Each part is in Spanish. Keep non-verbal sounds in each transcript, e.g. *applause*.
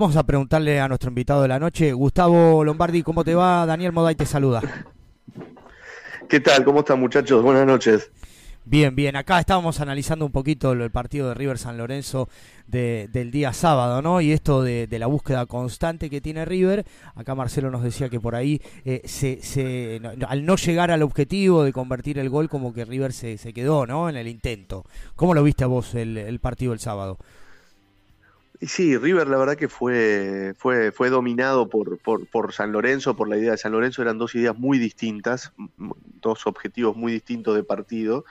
Vamos a preguntarle a nuestro invitado de la noche, Gustavo Lombardi, ¿cómo te va? Daniel Moday te saluda. ¿Qué tal? ¿Cómo están muchachos? Buenas noches. Bien, bien. Acá estábamos analizando un poquito el partido de River San Lorenzo del día sábado, ¿no? Y esto de, la búsqueda constante que tiene River. Acá Marcelo nos decía que por ahí, eh, se, al no llegar al objetivo de convertir el gol, como que River se, quedó, ¿no? En el intento. ¿Cómo lo viste a vos el partido el sábado? Y sí, River la verdad que fue, fue, fue dominado por, por, San Lorenzo, por la idea de San Lorenzo, eran dos ideas muy distintas, dos objetivos muy distintos de partido,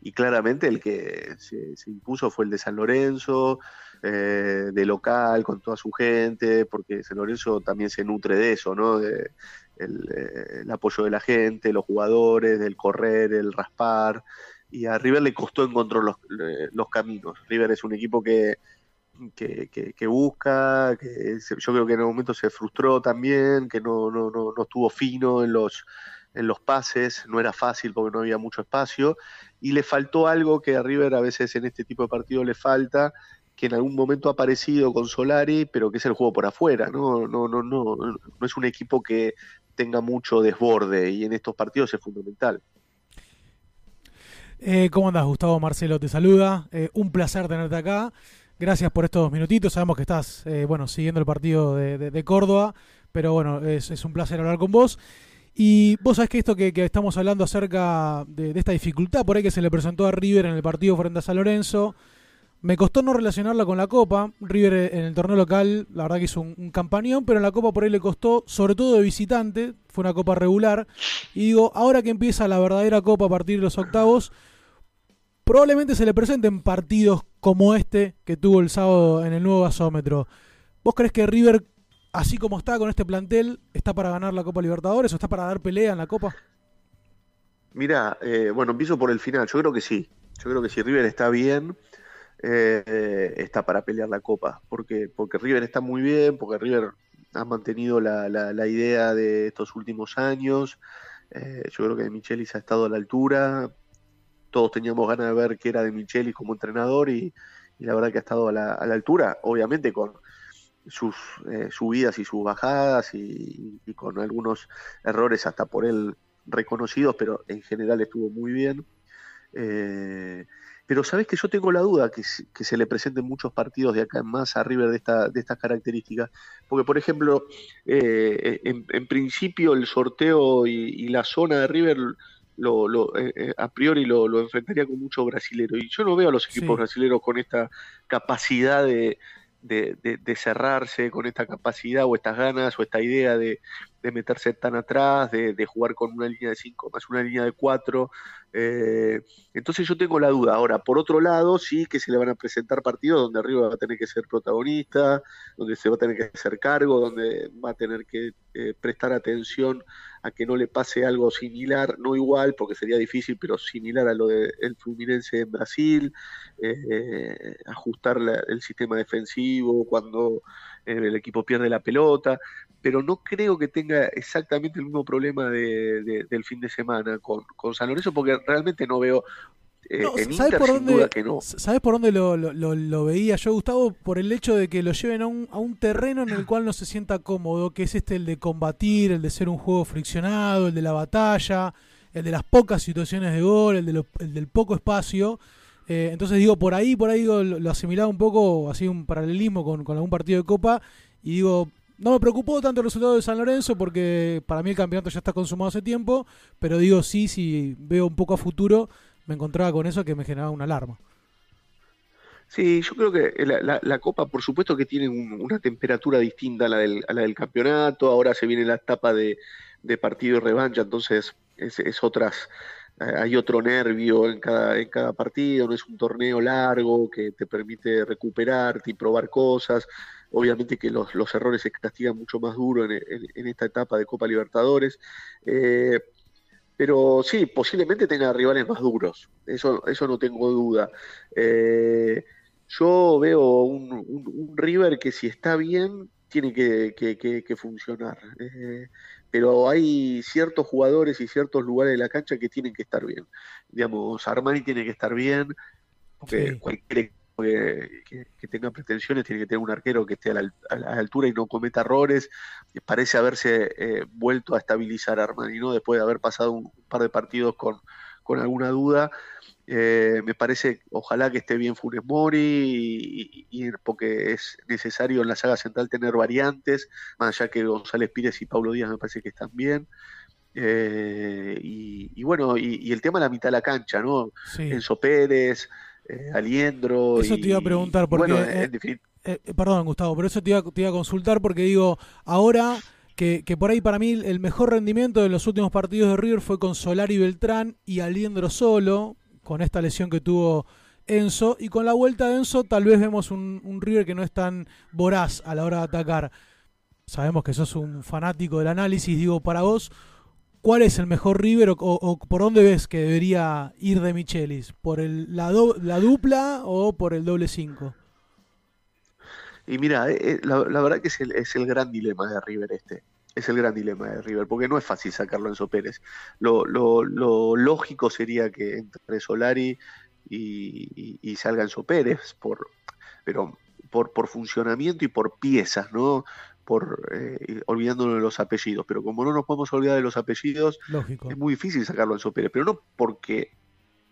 y claramente el que se, impuso fue el de San Lorenzo, eh, de local, con toda su gente, porque San Lorenzo también se nutre de eso, ¿no? De, el, eh, el apoyo de la gente, los jugadores, del correr, el raspar, y a River le costó encontrar los, eh, los caminos. River es un equipo que que, busca, que yo creo que en algún momento se frustró también, que no, no, no, no estuvo fino en los, en los pases, no era fácil porque no había mucho espacio, y le faltó algo que a River a veces en este tipo de partidos le falta, que en algún momento ha aparecido con Solari, pero que es el juego por afuera, no, no, no, no, no es un equipo que tenga mucho desborde, y en estos partidos es fundamental. Eh, ¿Cómo andas, Gustavo? Marcelo te saluda. Eh, un placer tenerte acá. Gracias por estos minutitos. Sabemos que estás eh, bueno, siguiendo el partido de, Córdoba, pero bueno, es, un placer hablar con vos. Y vos sabés que esto que, estamos hablando acerca de, esta dificultad por ahí que se le presentó a River en el partido frente a San Lorenzo, me costó no relacionarla con la Copa. River en el torneo local, la verdad que hizo un, un, campañón, pero en la Copa por ahí le costó, sobre todo de visitante, fue una Copa regular. Y digo, ahora que empieza la verdadera Copa a partir de los octavos, probablemente se le presenten partidos como este que tuvo el sábado en el nuevo gasómetro. ¿Vos crees que River, así como está con este plantel, está para ganar la Copa Libertadores o está para dar pelea en la Copa? Mira, eh, bueno, empiezo por el final. Yo creo que sí. Yo creo que si River está bien, eh, está para pelear la Copa. Porque, porque River está muy bien, porque River ha mantenido la, la, idea de estos últimos años. Eh, yo creo que Michelis ha estado a la altura todos teníamos ganas de ver qué era de Micheli como entrenador y, la verdad que ha estado a la, altura, obviamente con sus eh, subidas y sus bajadas y, con algunos errores hasta por él reconocidos, pero en general estuvo muy bien. Eh, pero sabes que yo tengo la duda que, se le presenten muchos partidos de acá en más a River de, esta, de estas características. Porque, por ejemplo, eh, en, principio el sorteo y, la zona de River lo, lo eh, eh, a priori lo, lo, enfrentaría con mucho brasilero. Y yo no veo a los equipos brasileños con esta capacidad de, de, cerrarse, con esta capacidad o estas ganas o esta idea de, meterse tan atrás, de, jugar con una línea de 5 más una línea de 4. Eh, entonces yo tengo la duda. Ahora, por otro lado, sí que se le van a presentar partidos donde arriba va a tener que ser protagonista, donde se va a tener que hacer cargo, donde va a tener que prestar atención a que no le pase algo similar, no igual, porque sería difícil, pero similar a lo del Fluminense en Brasil, eh, ajustar el sistema defensivo cuando eh, el equipo pierde la pelota, pero no creo que tenga exactamente el mismo problema del fin de semana con, con San Lorenzo, porque realmente no veo eh, ¿sabes, por dónde, ¿Sabes por dónde lo, veía yo, Gustavo? Por el hecho de que lo lleven a un, a un terreno en el cual no se sienta cómodo, que es este el de combatir, el de ser un juego friccionado, el de la batalla, el de las pocas situaciones de gol, el, de el del poco espacio. Eh, entonces digo, por ahí, por ahí digo, lo, asimilaba un poco, así un paralelismo con, con algún partido de Copa, y digo, no me preocupó tanto el resultado de San Lorenzo porque para mí el campeonato ya está consumado hace tiempo, pero digo sí, si veo un poco a futuro, me encontraba con eso que me generaba una alarma. Sí, yo creo que la, Copa, por supuesto que tiene una temperatura distinta a la, del, campeonato, ahora se viene la etapa de, partido y revancha, entonces es, otras, eh, hay otro nervio en cada, partido, no es un torneo largo que te permite recuperarte y probar cosas, obviamente que los, errores se castigan mucho más duro en, en, esta etapa de Copa Libertadores. Eh, pero sí, posiblemente tenga rivales más duros, eso, eso no tengo duda. Eh, yo veo un, River que si está bien, tiene que, funcionar. Eh, pero hay ciertos jugadores y ciertos lugares de la cancha que tienen que estar bien. Digamos, Armani tiene que estar bien, porque cualquier que, tenga pretensiones, tiene que tener un arquero que esté a la, altura y no cometa errores. Parece haberse eh, vuelto a estabilizar Armani, ¿no? Después de haber pasado un par de partidos con, con alguna duda. Eh, me parece, ojalá que esté bien Funes Mori, y, porque es necesario en la saga central tener variantes, más allá que González Pires y Pablo Díaz me parece que están bien. Eh, y, bueno, y, el tema de la mitad de la cancha, ¿no? Enzo Pérez, eh, Aliendro. Eso te iba a preguntar, porque. perdón, Gustavo, pero eso te iba, te iba, a consultar porque digo, ahora. Que, que, por ahí para mí el mejor rendimiento de los últimos partidos de River fue con Solari Beltrán y Aliendro solo, con esta lesión que tuvo Enzo. Y con la vuelta de Enzo, tal vez vemos un, River que no es tan voraz a la hora de atacar. Sabemos que sos un fanático del análisis. Digo, para vos, ¿cuál es el mejor River o, por dónde ves que debería ir de Michelis? ¿Por el, la, la dupla o por el doble 5? Y mira, eh, eh, la, verdad que es el, gran dilema de River este es el gran dilema de River, porque no es fácil sacarlo Enzo Pérez. Lo, lógico sería que entre Solari y, y, salga Enzo Pérez, por, pero por funcionamiento y por piezas, ¿no? Por eh, olvidándonos de los apellidos, pero como no nos podemos olvidar de los apellidos, es muy difícil sacarlo Enzo Pérez, pero no porque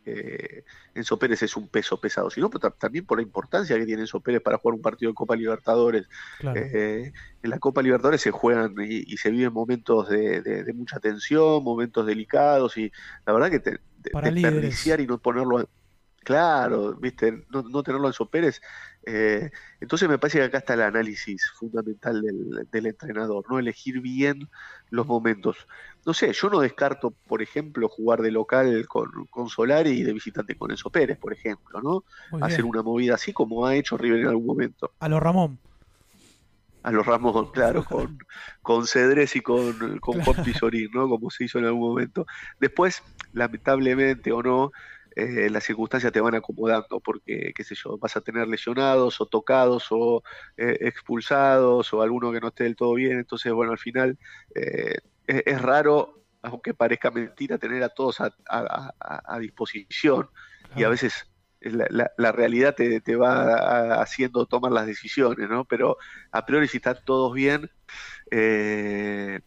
eh, Enzo Pérez es un peso pesado, sino también por la importancia que tiene Enzo Pérez para jugar un partido de Copa Libertadores. Eh, en la Copa Libertadores se juegan y, se viven momentos de, mucha tensión, momentos delicados, y la verdad que te, desperdiciar y no ponerlo Claro, viste, no, tenerlo en Pérez. Eh, entonces me parece que acá está el análisis fundamental del, entrenador, ¿no? Elegir bien los momentos. No sé, yo no descarto, por ejemplo, jugar de local con, con Solari y de visitante con Enzo Pérez, por ejemplo, ¿no? Hacer una movida así como ha hecho River en algún momento. A los Ramón. A los Ramón, *laughs* claro, con, con Cedrés y con, con Juan Pizorín, ¿no? Como se hizo en algún momento. Después, lamentablemente o no, eh, las circunstancias te van acomodando, porque, qué sé yo, vas a tener lesionados o tocados o eh, expulsados o alguno que no esté del todo bien, entonces, bueno, al final eh, es, raro, aunque parezca mentira, tener a todos a, disposición. Y a veces la, realidad te, te, va haciendo tomar las decisiones, ¿no? Pero a priori si están todos bien, eh,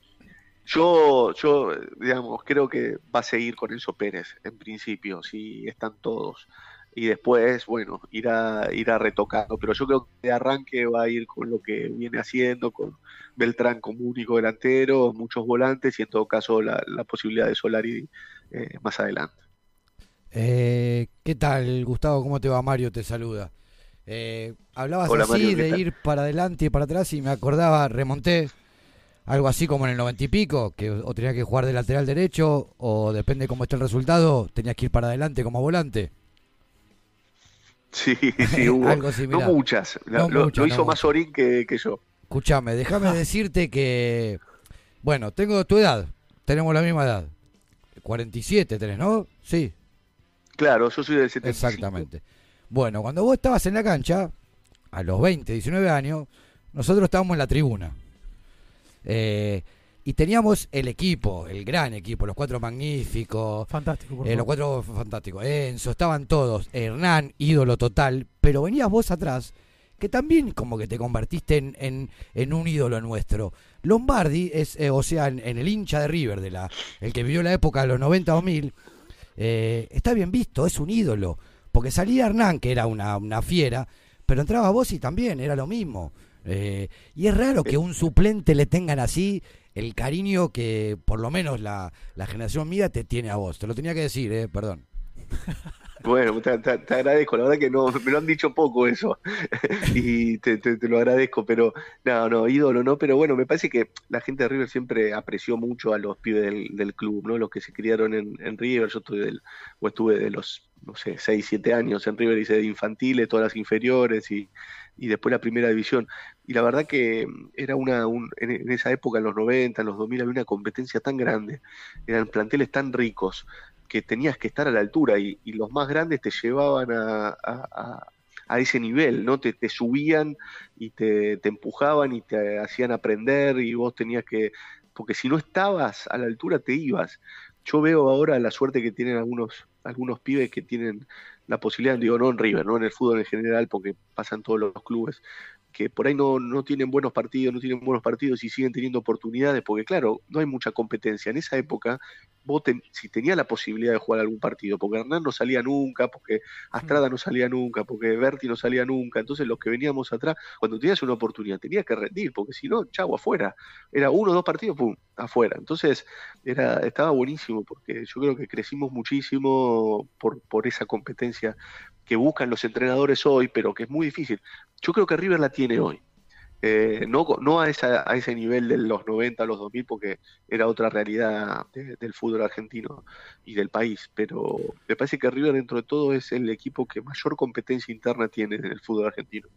yo, yo, digamos, creo que va a seguir con Enzo Pérez, en principio, si están todos. Y después, bueno, irá, irá retocando. Pero yo creo que de arranque va a ir con lo que viene haciendo, con Beltrán como único delantero, muchos volantes y en todo caso la, posibilidad de Solari eh, más adelante. Eh, ¿Qué tal, Gustavo? ¿Cómo te va? Mario te saluda. Eh, hablabas así de ir para adelante y para atrás y me acordaba, remonté algo así como en el noventa y pico, que o tenías que jugar de lateral derecho, o depende cómo esté el resultado, tenías que ir para adelante como volante. Sí, *laughs* sí, hubo. no muchas. lo, hizo más Orín que, yo. Escúchame, déjame *laughs* decirte que. Bueno, tengo tu edad. Tenemos la misma edad. 47 tenés, ¿no? Sí. Claro, yo soy del 75. Exactamente. Bueno, cuando vos estabas en la cancha, a los 20, 19 años, nosotros estábamos en la tribuna. Eh, y teníamos el equipo, el gran equipo, los cuatro magníficos. Fantástico, eh, Los cuatro fantásticos. Enzo, estaban todos. Hernán, ídolo total. Pero venías vos atrás, que también como que te convertiste en, en, un ídolo nuestro. Lombardi es, eh, o sea, en, el hincha de River, de la, el que vivió la época de los 90 o 1000, está bien visto, es un ídolo. Porque salía Hernán, que era una, una fiera, pero entraba vos y también era lo mismo. Eh, y es raro que un suplente le tengan así el cariño que por lo menos la, generación mía te tiene a vos. Te lo tenía que decir, eh, perdón. *laughs* Bueno, te, agradezco, la verdad que no, me lo han dicho poco eso *laughs* y te, lo agradezco, pero no, no, ídolo no, pero bueno, me parece que la gente de River siempre apreció mucho a los pibes del, club, ¿no? Los que se criaron en, River, yo estuve del, o estuve de los, no sé, 6, 7 años en River, hice de infantiles, todas las inferiores y, y después la primera división. Y la verdad que mm, era una, en, esa época, en los 90, en los 2000, había una competencia tan grande, eran planteles tan ricos, que tenías que estar a la altura y, los más grandes te llevaban a, a, ese nivel, ¿no? Te, te subían y te, te, empujaban y te hacían aprender y vos tenías que, porque si no estabas a la altura te ibas. Yo veo ahora la suerte que tienen algunos, algunos pibes que tienen la posibilidad, digo, no en River, no en el fútbol en general, porque pasan todos los clubes, que por ahí no, no tienen buenos partidos, no tienen buenos partidos y siguen teniendo oportunidades, porque claro, no hay mucha competencia. En esa época, si tenías la posibilidad de jugar algún partido, porque Hernán no salía nunca, porque Astrada no salía nunca, porque Berti no salía nunca, entonces los que veníamos atrás, cuando tenías una oportunidad, tenías que rendir, porque si no, chavo, afuera. Era uno o dos partidos, pum, afuera. Entonces, era, estaba buenísimo, porque yo creo que crecimos muchísimo por, por esa competencia que buscan los entrenadores hoy, pero que es muy difícil. Yo creo que River la tiene hoy. Eh, no no a, esa, a ese nivel de los 90, los 2000, porque era otra realidad del fútbol argentino y del país, pero me parece que River dentro de todo es el equipo que mayor competencia interna tiene en el fútbol argentino.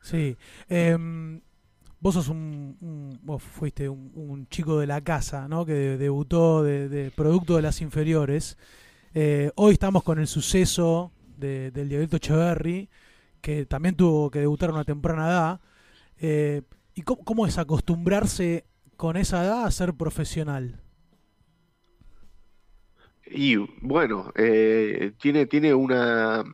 Sí. Em, vos sos un, vos fuiste un, chico de la casa, ¿no? Que debutó de, producto de las inferiores. Eh, hoy estamos con el suceso del Diablito Echeverry, que también tuvo que debutar a una temprana edad. Eh, ¿Y cómo, es acostumbrarse con esa edad a ser profesional? Y bueno, eh, tiene, tiene una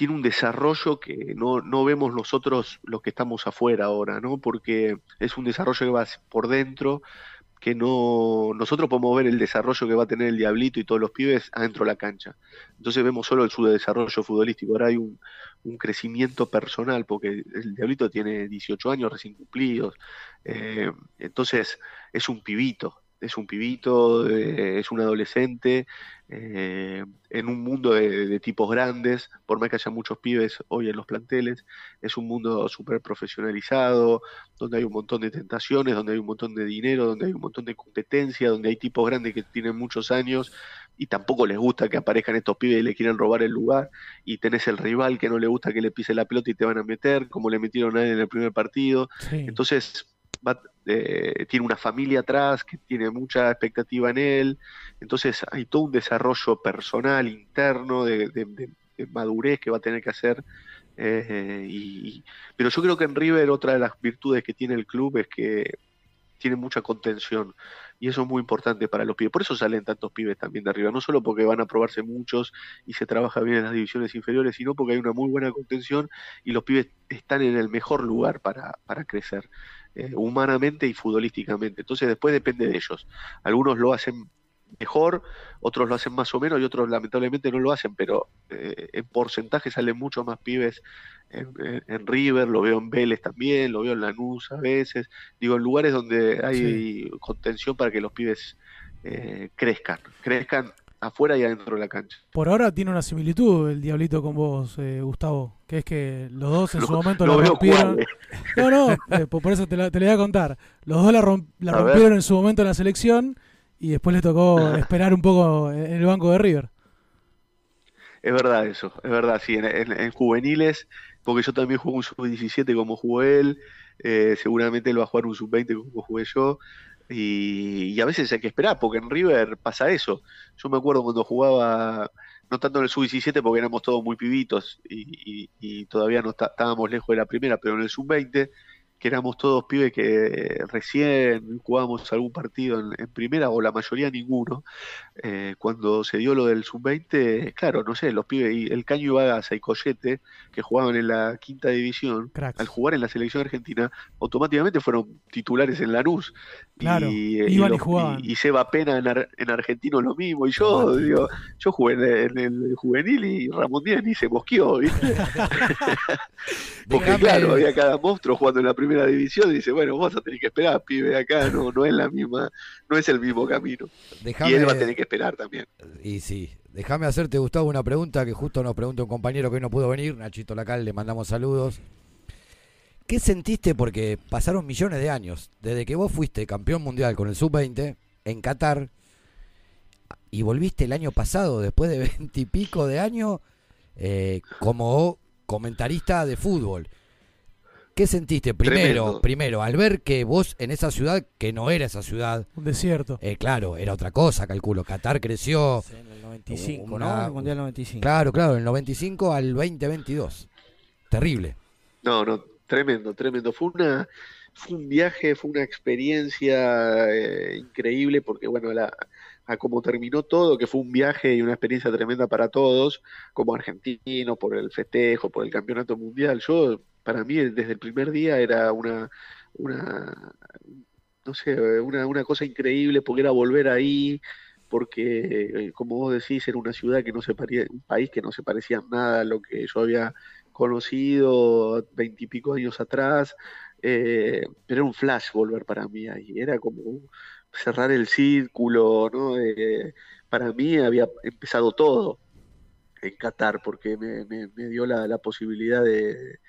tiene un desarrollo que no, no vemos nosotros los que estamos afuera ahora, ¿no? Porque es un desarrollo que va por dentro, que no nosotros podemos ver el desarrollo que va a tener el Diablito y todos los pibes adentro de la cancha. Entonces vemos solo el su desarrollo futbolístico. Ahora hay un, crecimiento personal, porque el Diablito tiene 18 años recién cumplidos. Eh, entonces es un pibito, es un pibito, eh, es un adolescente, eh, en un mundo de, tipos grandes, por más que haya muchos pibes hoy en los planteles, es un mundo súper profesionalizado, donde hay un montón de tentaciones, donde hay un montón de dinero, donde hay un montón de competencia, donde hay tipos grandes que tienen muchos años y tampoco les gusta que aparezcan estos pibes y le quieran robar el lugar, y tenés el rival que no le gusta que le pise la pelota y te van a meter, como le metieron a él en el primer partido. Entonces, eh, tiene una familia atrás que tiene mucha expectativa en él, entonces hay todo un desarrollo personal, interno, de, madurez que va a tener que hacer. Eh, y, pero yo creo que en River otra de las virtudes que tiene el club es que tiene mucha contención y eso es muy importante para los pibes. Por eso salen tantos pibes también de arriba, no solo porque van a probarse muchos y se trabaja bien en las divisiones inferiores, sino porque hay una muy buena contención y los pibes están en el mejor lugar para, para crecer. Eh, humanamente y futbolísticamente. Entonces después depende de ellos. Algunos lo hacen mejor, otros lo hacen más o menos y otros lamentablemente no lo hacen, pero eh, en porcentaje salen mucho más pibes en, River, lo veo en Vélez también, lo veo en Lanús a veces, digo, en lugares donde hay contención para que los pibes eh, crezcan, crezcan afuera y adentro de la cancha. Por ahora tiene una similitud el Diablito con vos, eh, Gustavo, que es que los dos en *laughs* su momento la rompieron. No, no, eh, por eso te la, te voy a contar. Los dos la, rompieron en su momento en la selección y después le tocó *laughs* esperar un poco en el banco de River. Es verdad eso, es verdad, sí, en, juveniles, porque yo también jugué un sub-17 como jugó él, eh, seguramente él va a jugar un sub-20 como jugué yo, y, a veces hay que esperar, porque en River pasa eso. Yo me acuerdo cuando jugaba, no tanto en el sub-17 porque éramos todos muy pibitos y, todavía no estábamos lejos de la primera, pero en el sub-20 que éramos todos pibes que recién jugábamos algún partido en, primera o la mayoría ninguno, eh, cuando se dio lo del sub-20, claro, no sé, los pibes, y el Caño Ibagas y Coyete, que jugaban en la quinta división, al jugar en la selección argentina, automáticamente fueron titulares en Lanús. Claro, y, iban y, jugaban. y, Seba Pena en, en, Argentino lo mismo, y yo, digo, yo jugué en, el juvenil y Ramón Díaz ni se mosqueó, ¿viste? *laughs* *laughs* Porque claro, había cada monstruo jugando en la primera primera división dice, bueno, vos vas a tener que esperar, pibe, acá no, no es la misma, no es el mismo camino. y él va a tener que esperar también. Y sí, déjame hacerte, Gustavo, una pregunta que justo nos pregunta un compañero que hoy no pudo venir, Nachito Lacal, le mandamos saludos. ¿Qué sentiste? Porque pasaron millones de años, desde que vos fuiste campeón mundial con el Sub-20 en Qatar y volviste el año pasado, después de *laughs* veintipico de años, eh, como comentarista de fútbol. ¿Qué sentiste primero, primero al ver que vos en esa ciudad que no era esa ciudad, un desierto? Eh, claro, era otra cosa, calculo. Qatar creció en el 95, ¿no? El Mundial 95. Claro, claro, el 95 al 2022. Terrible. No, no, tremendo, tremendo. Fue una fue un viaje, fue una experiencia eh, increíble porque bueno, la a cómo terminó todo, que fue un viaje y una experiencia tremenda para todos, como argentino, por el festejo, por el campeonato mundial. Yo, para mí, desde el primer día era una, una no sé, una, una cosa increíble porque era volver ahí, porque, eh, como vos decís, era una ciudad que no se parecía, un país que no se parecía nada a lo que yo había conocido veintipico años atrás, eh, pero era un flash volver para mí ahí, era como cerrar el círculo, ¿no? Eh, para mí había empezado todo en Qatar, porque me, me, dio la, la posibilidad de,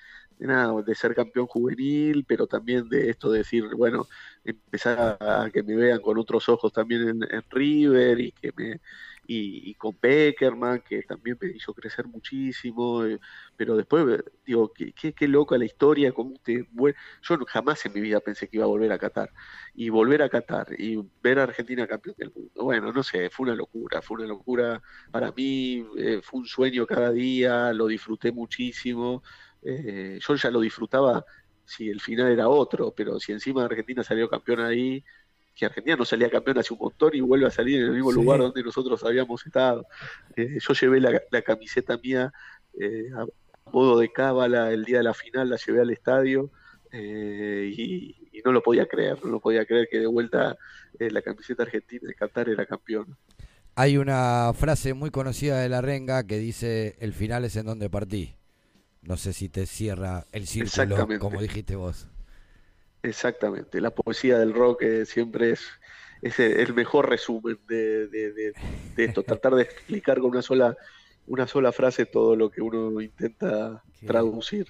nada, de ser campeón juvenil, pero también de esto de decir, bueno, empezar a, que me vean con otros ojos también en, River y que me y, con Beckerman, que también me hizo crecer muchísimo, eh, pero después eh, digo, qué, qué, loca la historia, como te, yo jamás en mi vida pensé que iba a volver a Qatar, y volver a Qatar y ver a Argentina campeón del mundo, bueno, no sé, fue una locura, fue una locura para mí, eh, fue un sueño cada día, lo disfruté muchísimo, yo ya lo disfrutaba si el final era otro, pero si encima Argentina salió campeón ahí, que Argentina no salía campeón hace un montón y vuelve a salir en el mismo lugar donde nosotros habíamos estado. Eh, yo llevé la, camiseta mía eh, a modo de cábala el día de la final, la llevé al estadio eh, y, no lo podía creer, no lo podía creer que de vuelta la camiseta argentina de Qatar era campeón. Hay una frase muy conocida de la renga que dice el final es en donde partí. No sé si te cierra el círculo, como dijiste vos. Exactamente, la poesía del rock eh, siempre es, es el mejor resumen de, de, esto, tratar de explicar con una sola, una sola frase todo lo que uno intenta *laughs* traducir.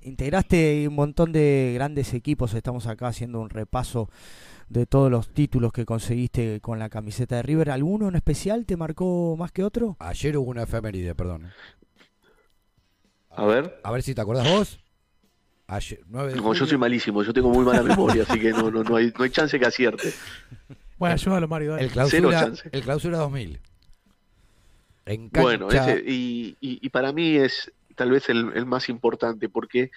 Integraste un montón de grandes equipos, estamos acá haciendo un repaso de todos los títulos que conseguiste con la camiseta de River. ¿Alguno en especial te marcó más que otro? Ayer hubo una efeméride, perdón. A ver. A ver si te acuerdas vos yo soy malísimo, yo tengo muy mala memoria, así que no, no, no, hay, no hay chance que acierte. Bueno, ayúdalo, Mario. El clausura, el clausura 2000. bueno, ese, y, y, para mí es tal vez el, el más importante, porque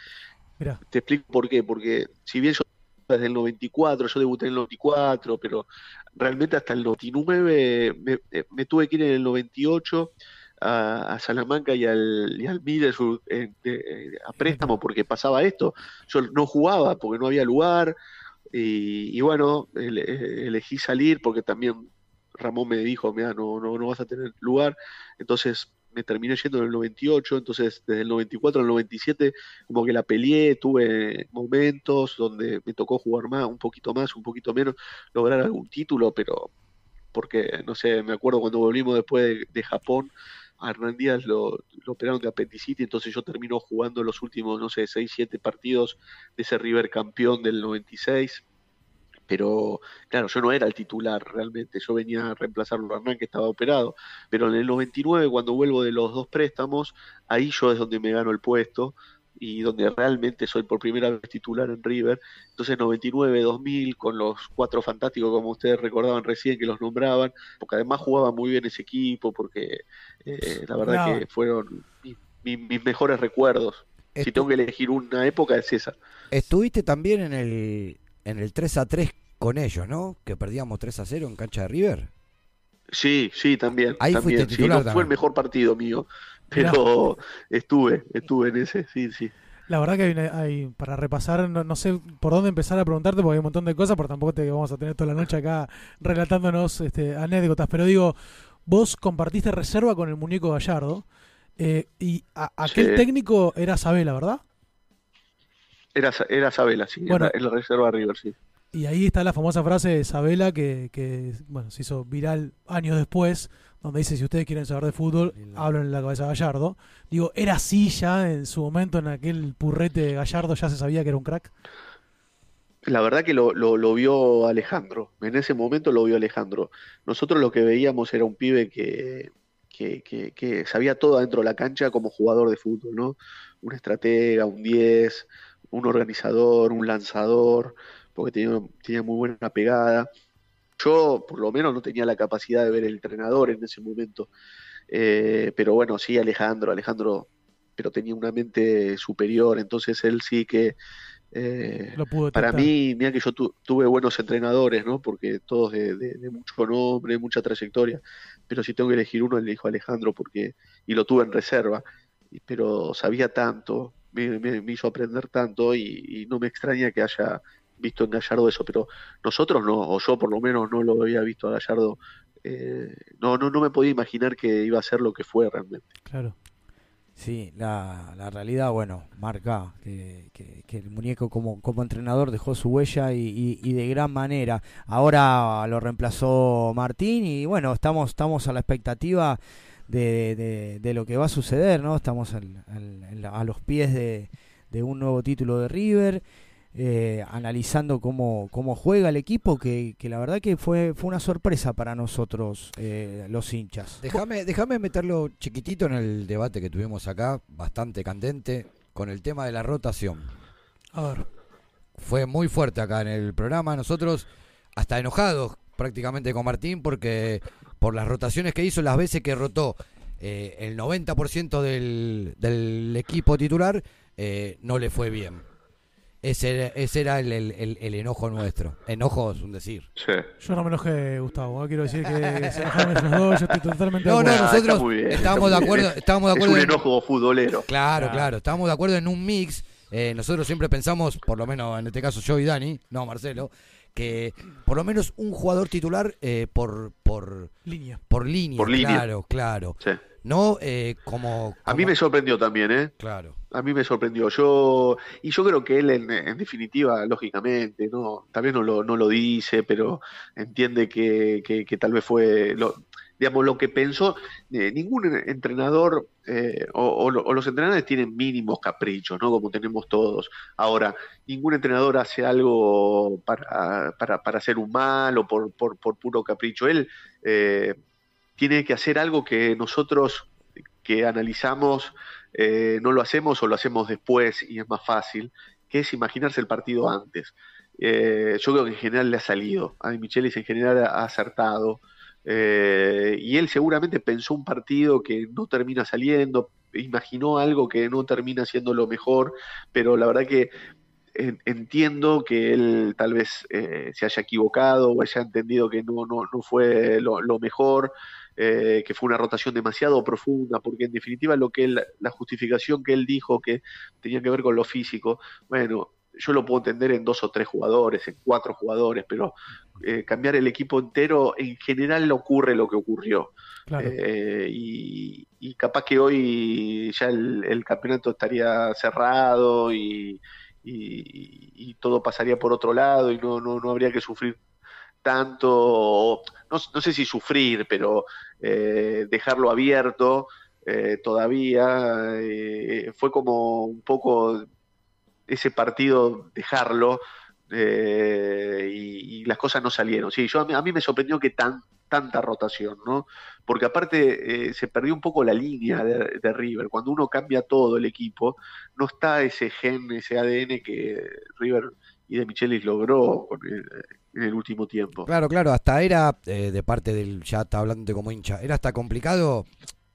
te explico por qué, porque si bien yo desde el 94, yo debuté en el 94, pero realmente hasta el 99 me, eh, me tuve que ir en el 98 a, Salamanca y al, y al eh, a préstamo porque pasaba esto. Yo no jugaba porque no había lugar y, bueno, elegí salir porque también Ramón me dijo, mira, no, no, no vas a tener lugar. Entonces me terminé yendo en el 98, entonces desde el 94 al 97 como que la peleé, tuve momentos donde me tocó jugar más, un poquito más, un poquito menos, lograr algún título, pero porque, no sé, me acuerdo cuando volvimos después de Japón, a Hernán Díaz lo, operaron de apendicitis, entonces yo termino jugando los últimos, no sé, 6, 7 partidos de ese River campeón del 96. Pero claro, yo no era el titular realmente, yo venía a reemplazarlo a Hernán que estaba operado. Pero en el 99, cuando vuelvo de los dos préstamos, ahí yo es donde me gano el puesto y donde realmente soy por primera vez titular en River. Entonces 99, 2000, con los cuatro fantásticos, como ustedes recordaban recién, que los nombraban, porque además jugaba muy bien ese equipo, porque eh, la verdad que fueron mis, mejores recuerdos. si tengo que elegir una época es esa. Estuviste también en el, en el 3 a 3 con ellos, ¿no? Que perdíamos 3 a 0 en cancha de River. Sí, sí, también. Ahí también. Sí, no fue el mejor partido mío, pero estuve, estuve en ese, sí, sí. La verdad que hay, para repasar, no, sé por dónde empezar a preguntarte porque hay un montón de cosas, pero tampoco te vamos a tener toda la noche acá relatándonos este, anécdotas. Pero digo, vos compartiste reserva con el muñeco Gallardo eh, y aquel técnico era Sabela, ¿verdad? Era, era Sabela, sí, bueno, en la reserva River, sí. Y ahí está la famosa frase de Sabela que, que bueno, se hizo viral años después, donde dice, si ustedes quieren saber de fútbol, hablan en la cabeza de Gallardo. Digo, ¿era así ya en su momento, en aquel purrete de Gallardo, ya se sabía que era un crack? La verdad que lo, lo, vio Alejandro, en ese momento lo vio Alejandro. Nosotros lo que veíamos era un pibe que, que, que, sabía todo adentro de la cancha como jugador de fútbol, ¿no? Un estratega, un 10, un organizador, un lanzador, porque tenía, tenía muy buena pegada yo, por lo menos, no tenía la capacidad de ver el entrenador en ese momento. Eh, pero bueno, sí, Alejandro, Alejandro, pero tenía una mente superior, entonces él sí que, Eh, Lo pudo para mí, mira que yo tu- tuve buenos entrenadores, ¿no? Porque todos de, de- de mucho nombre, mucha trayectoria. Pero si tengo que elegir uno, elijo a Alejandro porque y lo tuve en reserva. Pero sabía tanto, me, me- me hizo aprender tanto y, y no me extraña que haya visto en Gallardo eso. Pero nosotros no, o yo por lo menos no lo había visto a Gallardo. eh, no, no, no me podía imaginar que iba a ser lo que fue realmente. Claro. Sí, la, la realidad, bueno, marca que, que- el muñeco como, como entrenador dejó su huella y, y- de gran manera. Ahora lo reemplazó Martín y bueno, estamos, estamos a la expectativa de, de- lo que va a suceder, ¿no? Estamos al- al- a los pies de, de un nuevo título de River. Eh, analizando cómo, cómo juega el equipo, que, que la verdad que fue, fue una sorpresa para nosotros, eh, los hinchas. Déjame, déjame meterlo chiquitito en el debate que tuvimos acá, bastante candente, con el tema de la rotación. A ver. Fue muy fuerte acá en el programa. Nosotros, hasta enojados prácticamente con Martín, porque por las rotaciones que hizo, las veces que rotó eh, el 90% del, del equipo titular, eh, no le fue bien. Ese era, ese era el, el- el- el enojo nuestro. Enojo es un decir. Sí. Yo no me enojé, Gustavo. ¿eh? Quiero decir que *laughs* se enojaron los dos. Yo estoy totalmente No, de no, acuerdo. Nosotros está muy bien, estábamos está de muy bien. acuerdo, estábamos de Es acuerdo un en- enojo futbolero. Claro, Claro. claro, estábamos de acuerdo en un mix. eh, nosotros siempre pensamos, por lo menos en este caso yo y Dani, no Marcelo, que por lo menos un jugador titular eh, por, por, Línea. por línea. Por línea. Claro, claro. Sí. No eh, como, A mí me sorprendió también, ¿eh? Claro. A mí me sorprendió. Yo, y yo creo que él, en, en definitiva, lógicamente, no, tal vez no lo, no lo dice, pero entiende que, que- que tal vez fue lo, digamos, lo que pensó. eh, ningún entrenador eh, o, o lo- o los entrenadores tienen mínimos caprichos, ¿no? Como tenemos todos. Ahora, ningún entrenador hace algo para, para, para hacer un mal o por, por, por puro capricho. Él eh, tiene que hacer algo que nosotros que analizamos eh, no lo hacemos o lo hacemos después y es más fácil, que es imaginarse el partido antes. Eh, yo creo que en general le ha salido, a Michelis en general ha acertado, eh, y él seguramente pensó un partido que no termina saliendo, imaginó algo que no termina siendo lo mejor, pero la verdad que en- entiendo que él tal vez eh, se haya equivocado o haya entendido que no, no, no fue lo mejor, eh, que fue una rotación demasiado profunda, porque en definitiva lo que él, la justificación que él dijo que tenía que ver con lo físico, bueno, yo lo puedo entender en dos o tres jugadores, en cuatro jugadores, pero eh, cambiar el equipo entero, en general no ocurre lo que ocurrió. Claro. Eh, y, y capaz que hoy ya el, el campeonato estaría cerrado y, y- y todo pasaría por otro lado y no, no, no habría que sufrir tanto, no, no sé si sufrir, pero eh, dejarlo abierto eh, todavía. eh, fue como un poco ese partido, dejarlo. y, las cosas no salieron. Sí, yo a mí, me sorprendió que tan, tanta rotación, ¿no? Porque aparte se perdió un poco la línea de River. Cuando uno cambia todo el equipo, no está ese gen, ese ADN que River y de Michelis logró el- en el último tiempo. Claro, claro, hasta era eh, de parte del, ya está hablando como hincha, era hasta complicado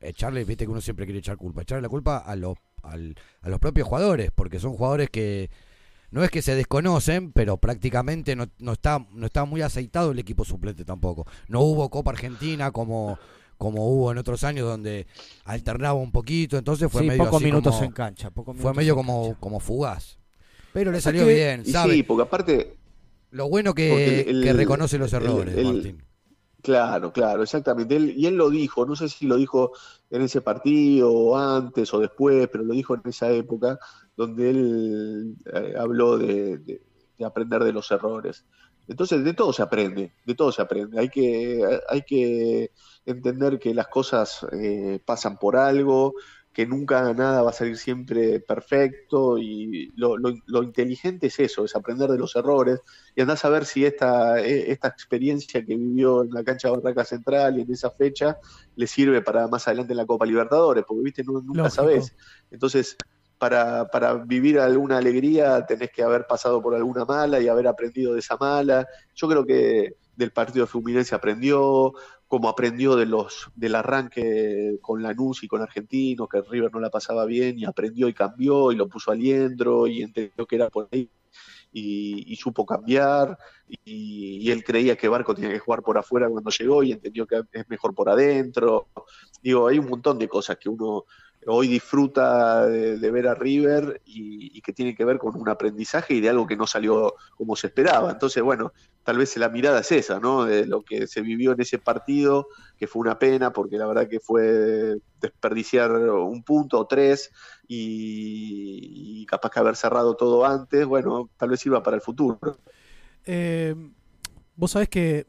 echarle, viste que uno siempre quiere echar culpa, echarle la culpa a los, al- a los propios jugadores, porque son jugadores que no es que se desconocen, pero prácticamente no, no está, no está muy aceitado el equipo suplente tampoco. No hubo Copa Argentina como, como hubo en otros años donde alternaba un poquito, entonces fue Sí, medio pocos así minutos como- en cancha. pocos fue medio como, cancha. como fugaz. Pero le salió que- bien, ¿sabe? Sí, porque aparte, Lo bueno que, el- que reconoce los errores, el- Martín. Claro, claro, exactamente. Él, y él lo dijo, no sé si lo dijo en ese partido o antes o después, pero lo dijo en esa época donde él eh, habló de, de- de aprender de los errores. Entonces, de todo se aprende, de todo se aprende. Hay que, hay que entender que las cosas eh, pasan por algo, que nunca nada va a salir siempre perfecto y lo, lo- lo inteligente es eso, es aprender de los errores y andás a ver si esta, eh, esta experiencia que vivió en la cancha de Barraca Central y en esa fecha le sirve para más adelante en la Copa Libertadores, porque viste, Nu- nunca Lógico. sabés. Entonces, para, para vivir alguna alegría tenés que haber pasado por alguna mala y haber aprendido de esa mala. Yo creo que del partido de Fluminense aprendió, como aprendió de los del arranque con Lanús y con Argentinos, que River no la pasaba bien y aprendió y cambió y lo puso a Liendro y entendió que era por ahí. y, supo cambiar y, él creía que Barco tenía que jugar por afuera cuando llegó y entendió que es mejor por adentro. Digo, hay un montón de cosas que uno hoy disfruta de, ver a River y, que tiene que ver con un aprendizaje y de algo que no salió como se esperaba. Entonces, bueno, tal vez la mirada es esa, ¿no? De lo que se vivió en ese partido, que fue una pena, porque la verdad que fue desperdiciar un punto o tres y, capaz que haber cerrado todo antes, bueno, tal vez iba para el futuro. Eh, vos sabés que,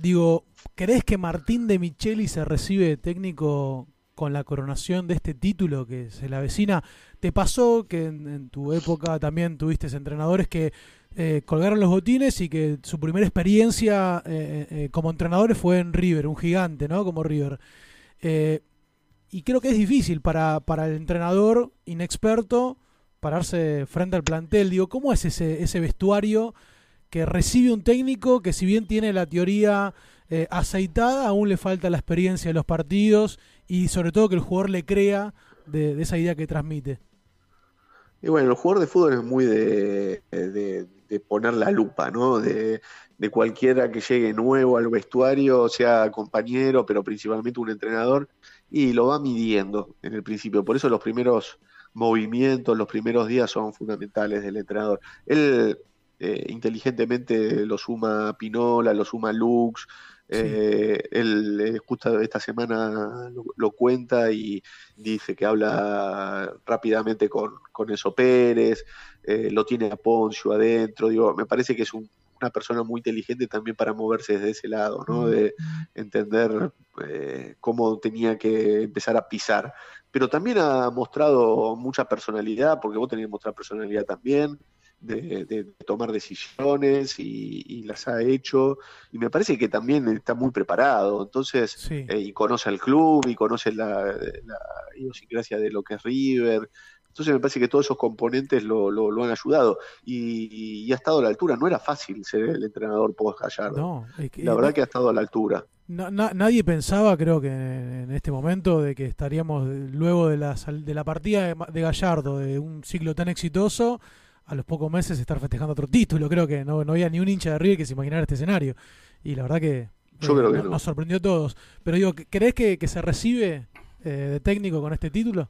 digo, ¿crees que Martín de Micheli se recibe técnico con la coronación de este título que se la avecina. ¿Te pasó que en, tu época también tuviste entrenadores que eh, colgaron los botines y que su primera experiencia eh, eh, como entrenadores fue en River, un gigante, ¿no? Como River. y creo que es difícil para, para el entrenador inexperto pararse frente al plantel. Digo, ¿cómo es ese, ese vestuario que recibe un técnico que si bien tiene la teoría aceitada, aún le falta la experiencia de los partidos y sobre todo que el jugador le crea de, esa idea que transmite. Y bueno, el jugador de fútbol es muy de, poner la lupa, ¿no? De, cualquiera que llegue nuevo al vestuario, sea compañero, pero principalmente un entrenador, y lo va midiendo en el principio. Por eso los primeros movimientos, los primeros días son fundamentales del entrenador. Él eh, inteligentemente lo suma Pinola, lo suma Lux, eh, él eh, justo esta semana lo, cuenta y dice que habla rápidamente con, con Enzo Pérez, eh, lo tiene a Poncio adentro. Digo, me parece que es una persona muy inteligente también para moverse desde ese lado, ¿no? De entender cómo tenía que empezar a pisar. Pero también ha mostrado mucha personalidad, porque vos tenés que mostrar personalidad también de, tomar decisiones y, las ha hecho. Y me parece que también está muy preparado. Entonces eh, y conoce al club y conoce la, idiosincrasia de lo que es River. Entonces me parece que todos esos componentes lo, lo, han ayudado. Y, ha estado a la altura. No era fácil ser el entrenador post Gallardo. La verdad que ha estado a la altura. nadie pensaba, creo que en, este momento, de que estaríamos luego de la, de la partida de Gallardo, de un ciclo tan exitoso, a los pocos meses estar festejando otro título. Creo que no, no había ni un hincha de River que se imaginara este escenario. Y la verdad que, eh, nos sorprendió a todos. Pero digo, ¿crees que, se recibe eh, de técnico con este título?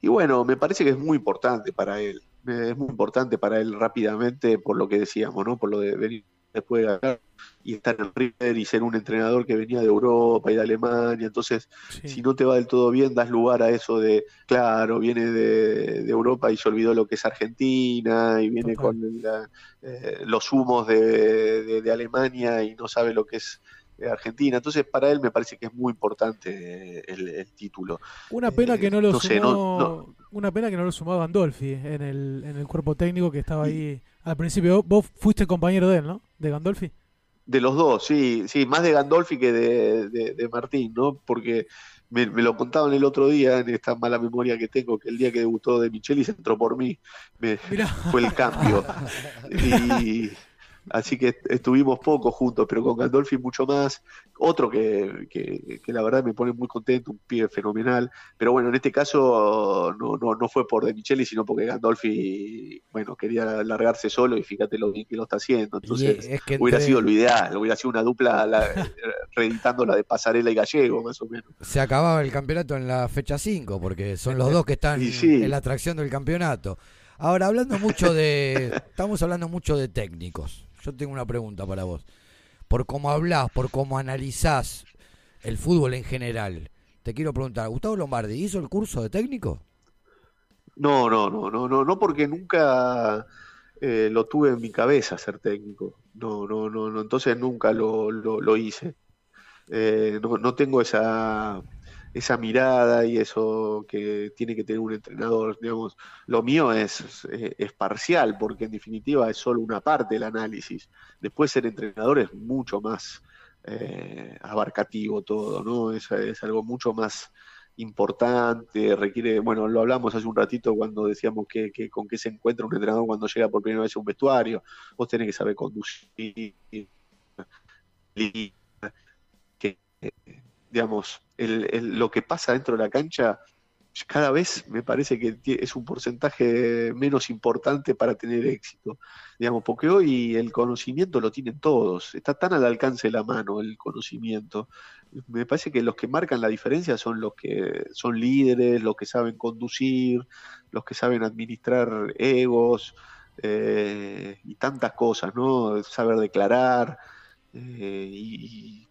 Y bueno, me parece que es muy importante para él. Es muy importante para él rápidamente por lo que decíamos, ¿no? Por lo de venir después de ganar y estar en River y ser un entrenador que venía de Europa y de Alemania. Entonces, si no te va del todo bien, das lugar a eso de, claro, viene de, Europa y se olvidó lo que es Argentina y viene con eh, los humos de, Alemania y no sabe lo que es eh, Argentina. Entonces, para él me parece que es muy importante el, título. Una pena que no lo sumó, una pena que no lo sumó Gandolfi en el, en el cuerpo técnico que estaba ahí al principio. Vos fuiste compañero de él, ¿no? De Gandolfi. De los dos, sí, sí, más de Gandolfi que de, Martín, ¿no? Porque me, lo contaban el otro día, en esta mala memoria que tengo, que el día que debutó de Micheli se entró por mí. Me, fue el cambio. *laughs* y, Así que estuvimos poco juntos, pero con Gandolfi mucho más. Otro que, que, la verdad me pone muy contento, un pibe fenomenal. Pero bueno, en este caso no, no, no fue por De Micheli, sino porque Gandolfi, bueno, quería largarse solo y fíjate lo bien que lo está haciendo. Entonces hubiera sido lo ideal, hubiera sido una dupla la, reeditando la de Pasarela y Gallego, más o menos. Se acababa el campeonato en la fecha 5, porque son los dos que están *laughs* en la atracción del campeonato. Ahora, hablando mucho de. Estamos hablando mucho de técnicos yo tengo una pregunta para vos. Por cómo hablas, por cómo analizás el fútbol en general, te quiero preguntar, ¿Gustavo Lombardi hizo el curso de técnico? No, no, no, no, no, no porque nunca eh, lo tuve en mi cabeza ser técnico. No, no, no, no entonces nunca lo, lo, hice. Eh, no tengo esa esa mirada y eso que tiene que tener un entrenador, digamos, lo mío es, es, parcial, porque en definitiva es solo una parte del análisis. Después ser entrenador es mucho más eh, abarcativo todo, ¿no? Es, algo mucho más importante, requiere, bueno, lo hablamos hace un ratito cuando decíamos que, con qué se encuentra un entrenador cuando llega por primera vez a un vestuario, vos tenés que saber conducir, que digamos, el, lo que pasa dentro de la cancha cada vez me parece que es un porcentaje menos importante para tener éxito, digamos, porque hoy el conocimiento lo tienen todos, está tan al alcance de la mano el conocimiento. Me parece que los que marcan la diferencia son los que son líderes, los que saben conducir, los que saben administrar egos eh, y tantas cosas, ¿no? Saber declarar eh, y,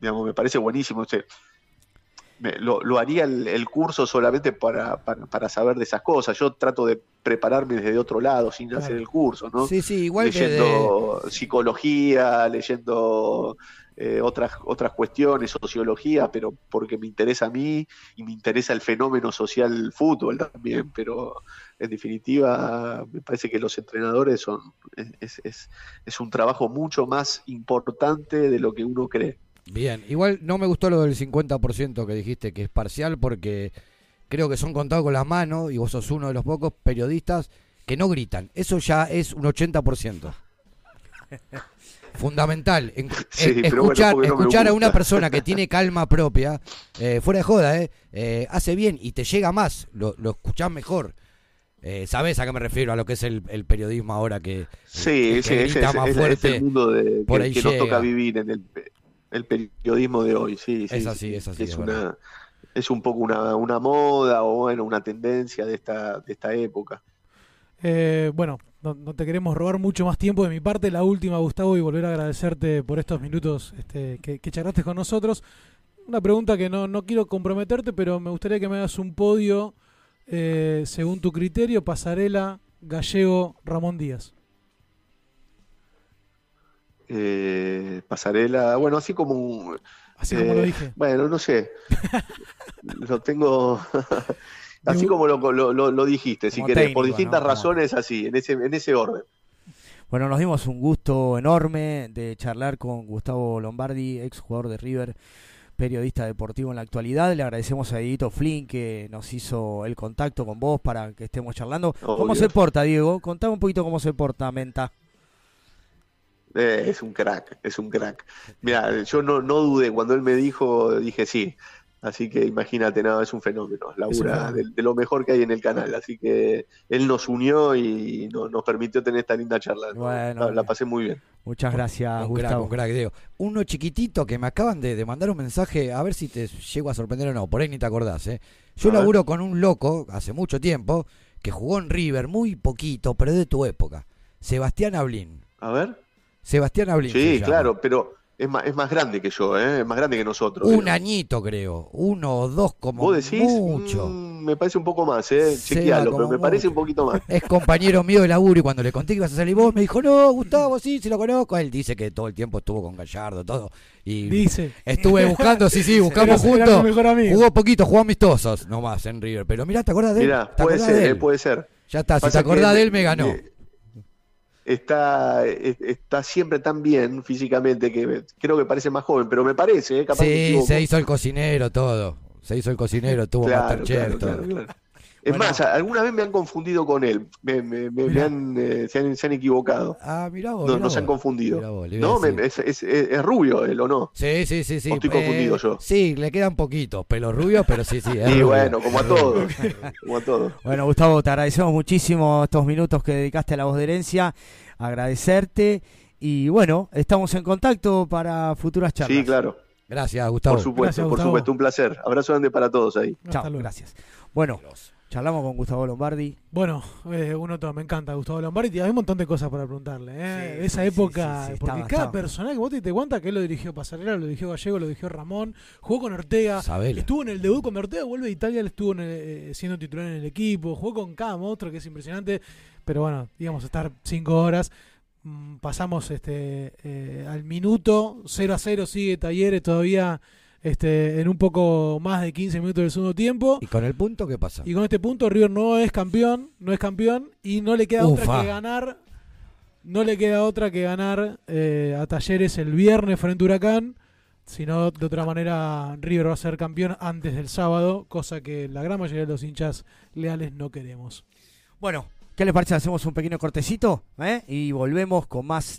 digamos, me parece buenísimo. O sea, me- lo, lo haría el, el curso solamente para, para, para saber de esas cosas. Yo trato de prepararme desde otro lado, sin hacer el curso, ¿no? Sí, sí, igual de- leyendo psicología, leyendo eh, otras, otras cuestiones, sociología, pero porque me interesa a mí y me interesa el fenómeno social fútbol también, pero en definitiva me parece que los entrenadores son es, es, es un trabajo mucho más importante de lo que uno cree. Bien, igual no me gustó lo del 50% que dijiste que es parcial porque creo que son contados con las manos y vos sos uno de los pocos periodistas que no gritan. Eso ya es un 80%. Fundamental. En- *laughs* Sí, en- pero bueno, escuchar no escuchar a una persona que tiene calma propia, eh, fuera de joda, eh, eh, hace bien y te llega más, lo, lo escuchás mejor. Eh, ¿Sabés a qué me refiero? A lo que es el, el periodismo ahora que, Sí, que sí, ese grita es, más es- es fuerte. el mundo de, por que, ahí que nos llega. toca vivir en el, el periodismo de hoy. Sí, sí, Es sí, así, es así, es una, es un poco una, una moda o bueno, una tendencia de esta, de esta época. Eh, bueno, no, no te queremos robar mucho más tiempo de mi parte. La última, Gustavo, y volver a agradecerte por estos minutos este, que, que charlaste con nosotros. Una pregunta que no, no quiero comprometerte, pero me gustaría que me hagas un podio eh, según tu criterio, Pasarela, Gallego, Ramón Díaz. Eh, pasarela, bueno, así como un, Así como lo eh, dije. Bueno, no sé. *laughs* lo tengo. *laughs* así como lo, lo, lo- lo dijiste, si querés, técnico, por distintas ¿no? Como- razones, así, en ese, en ese orden. Bueno, nos dimos un gusto enorme de charlar con Gustavo Lombardi, ex jugador de River, periodista deportivo en la actualidad. Le agradecemos a Dieguito Flynn que nos hizo el contacto con vos para que estemos charlando. ¿Cómo se porta, Diego? Contame un poquito cómo se porta Menta. Eh, es un crack, es un crack. Mira, yo no, no dudé, cuando él me dijo, dije sí. Así que imagínate, nada, es un fenómeno, labura fenómeno. de, de lo mejor que hay en el canal. Así que él nos unió y no- nos permitió tener esta linda charla. ¿no? Bueno, la, la pasé muy bien. Muchas gracias, Un crack, Gustavo. un crack, Diego. Uno chiquitito que me acaban de, de mandar un mensaje, a ver si te llego a sorprender o no, por ahí ni te acordás, ¿eh? Yo A ver. laburo con un loco hace mucho tiempo que jugó en River muy poquito, pero de tu época. Sebastián Ablín. A ver. Sebastián Ablín. se Sí, claro, pero es más, es más grande que yo, ¿eh? es más grande que nosotros. Un añito, creo. Uno o dos como ¿Vos decís? mucho. Mm, me parece un poco más, ¿eh? Chequealo, pero me parece un poquito más. Es compañero mío de laburo y cuando le conté que ibas a salir vos, me dijo, no, Gustavo, sí, sí lo conozco. Él dice que todo el tiempo estuvo con Gallardo, todo. Y Dice. estuve buscando, sí, sí, *laughs* buscamos juntos. Jugó poquito, jugó amistosos nomás en River. Pero mirá, ¿te acordás de él? Mira, ¿Te puede ser, de eh, él? puede ser. Ya está, si te acordás que, de él, me ganó. eh, Está, está siempre tan bien físicamente que creo que parece más joven, pero me parece, ¿eh? capaz Sí, se hizo el cocinero, todo. Se hizo el cocinero, tuvo Claro, Masterchef, claro, todo. claro, claro. Es Bueno. más, alguna vez me han confundido con él, me, me- me- me Mirá. han, eh, se, han, se han equivocado, Ah, mirá vos. no, mirá no se han confundido. Mirá vos, No, me- es, es- es- es rubio él, ¿o no? Sí, sí, sí, sí. ¿O estoy confundido yo? Sí, le quedan poquitos pelos rubios, pero sí, sí. *laughs* Y rubio, bueno, como a todos, *laughs* como a todos. Bueno, Gustavo, te agradecemos muchísimo estos minutos que dedicaste a la voz de herencia. Agradecerte. Y bueno, estamos en contacto para futuras charlas. Sí, claro, Gracias, Gustavo. por supuesto, Gracias, por supuesto, un placer. Abrazo grande para todos ahí. Hasta Chao, luego. gracias. Bueno, charlamos con Gustavo Lombardi. Bueno, eh, uno todo, me encanta Gustavo Lombardi. y Hay un montón de cosas para preguntarle. ¿eh? Sí, esa época, sí, sí, porque estaba- cada estaba. personaje, vos te, te cuenta que él lo dirigió Pasarela, lo dirigió Gallego, lo dirigió Ramón, jugó con Ortega. Sabela. Estuvo en el debut cuando Ortega vuelve de Italia, él estuvo en el- eh, siendo titular en el equipo, jugó con cada monstruo que es impresionante, pero bueno, íbamos a estar cinco horas. Mm, Pasamos este eh, al minuto 0 a 0, sigue Talleres todavía este, en un poco más de 15 minutos del segundo tiempo. ¿Y con el punto qué pasa? Y con este punto River no es campeón, no es campeón y no le queda Ufa. otra que ganar, no le queda otra que ganar eh, a Talleres el viernes frente a Huracán, sino de otra manera River va a ser campeón antes del sábado, cosa que la gran mayoría de los hinchas leales no queremos. Bueno, ¿qué les parece? Hacemos un pequeño cortecito ¿eh? y volvemos con más